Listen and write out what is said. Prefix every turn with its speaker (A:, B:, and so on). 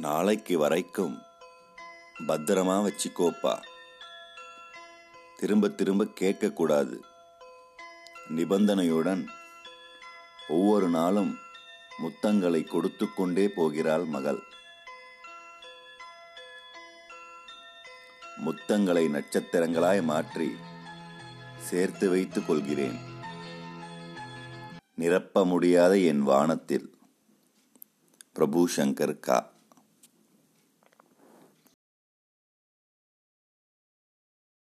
A: நாளைக்கு வரைக்கும் பத்திரமா வச்சுக்கோப்பா. திரும்ப திரும்ப கேட்கக்கூடாது. நிபந்தனையுடன் ஒவ்வொரு நாளும் முத்தங்களை கொடுத்து கொண்டே போகிறாள் மகள். முத்தங்களை நட்சத்திரங்களாய் மாற்றி சேர்த்து வைத்துக் கொள்கிறேன். நிரப்ப முடியாத என் வானத்தில் பிரபு சங்கர் கா.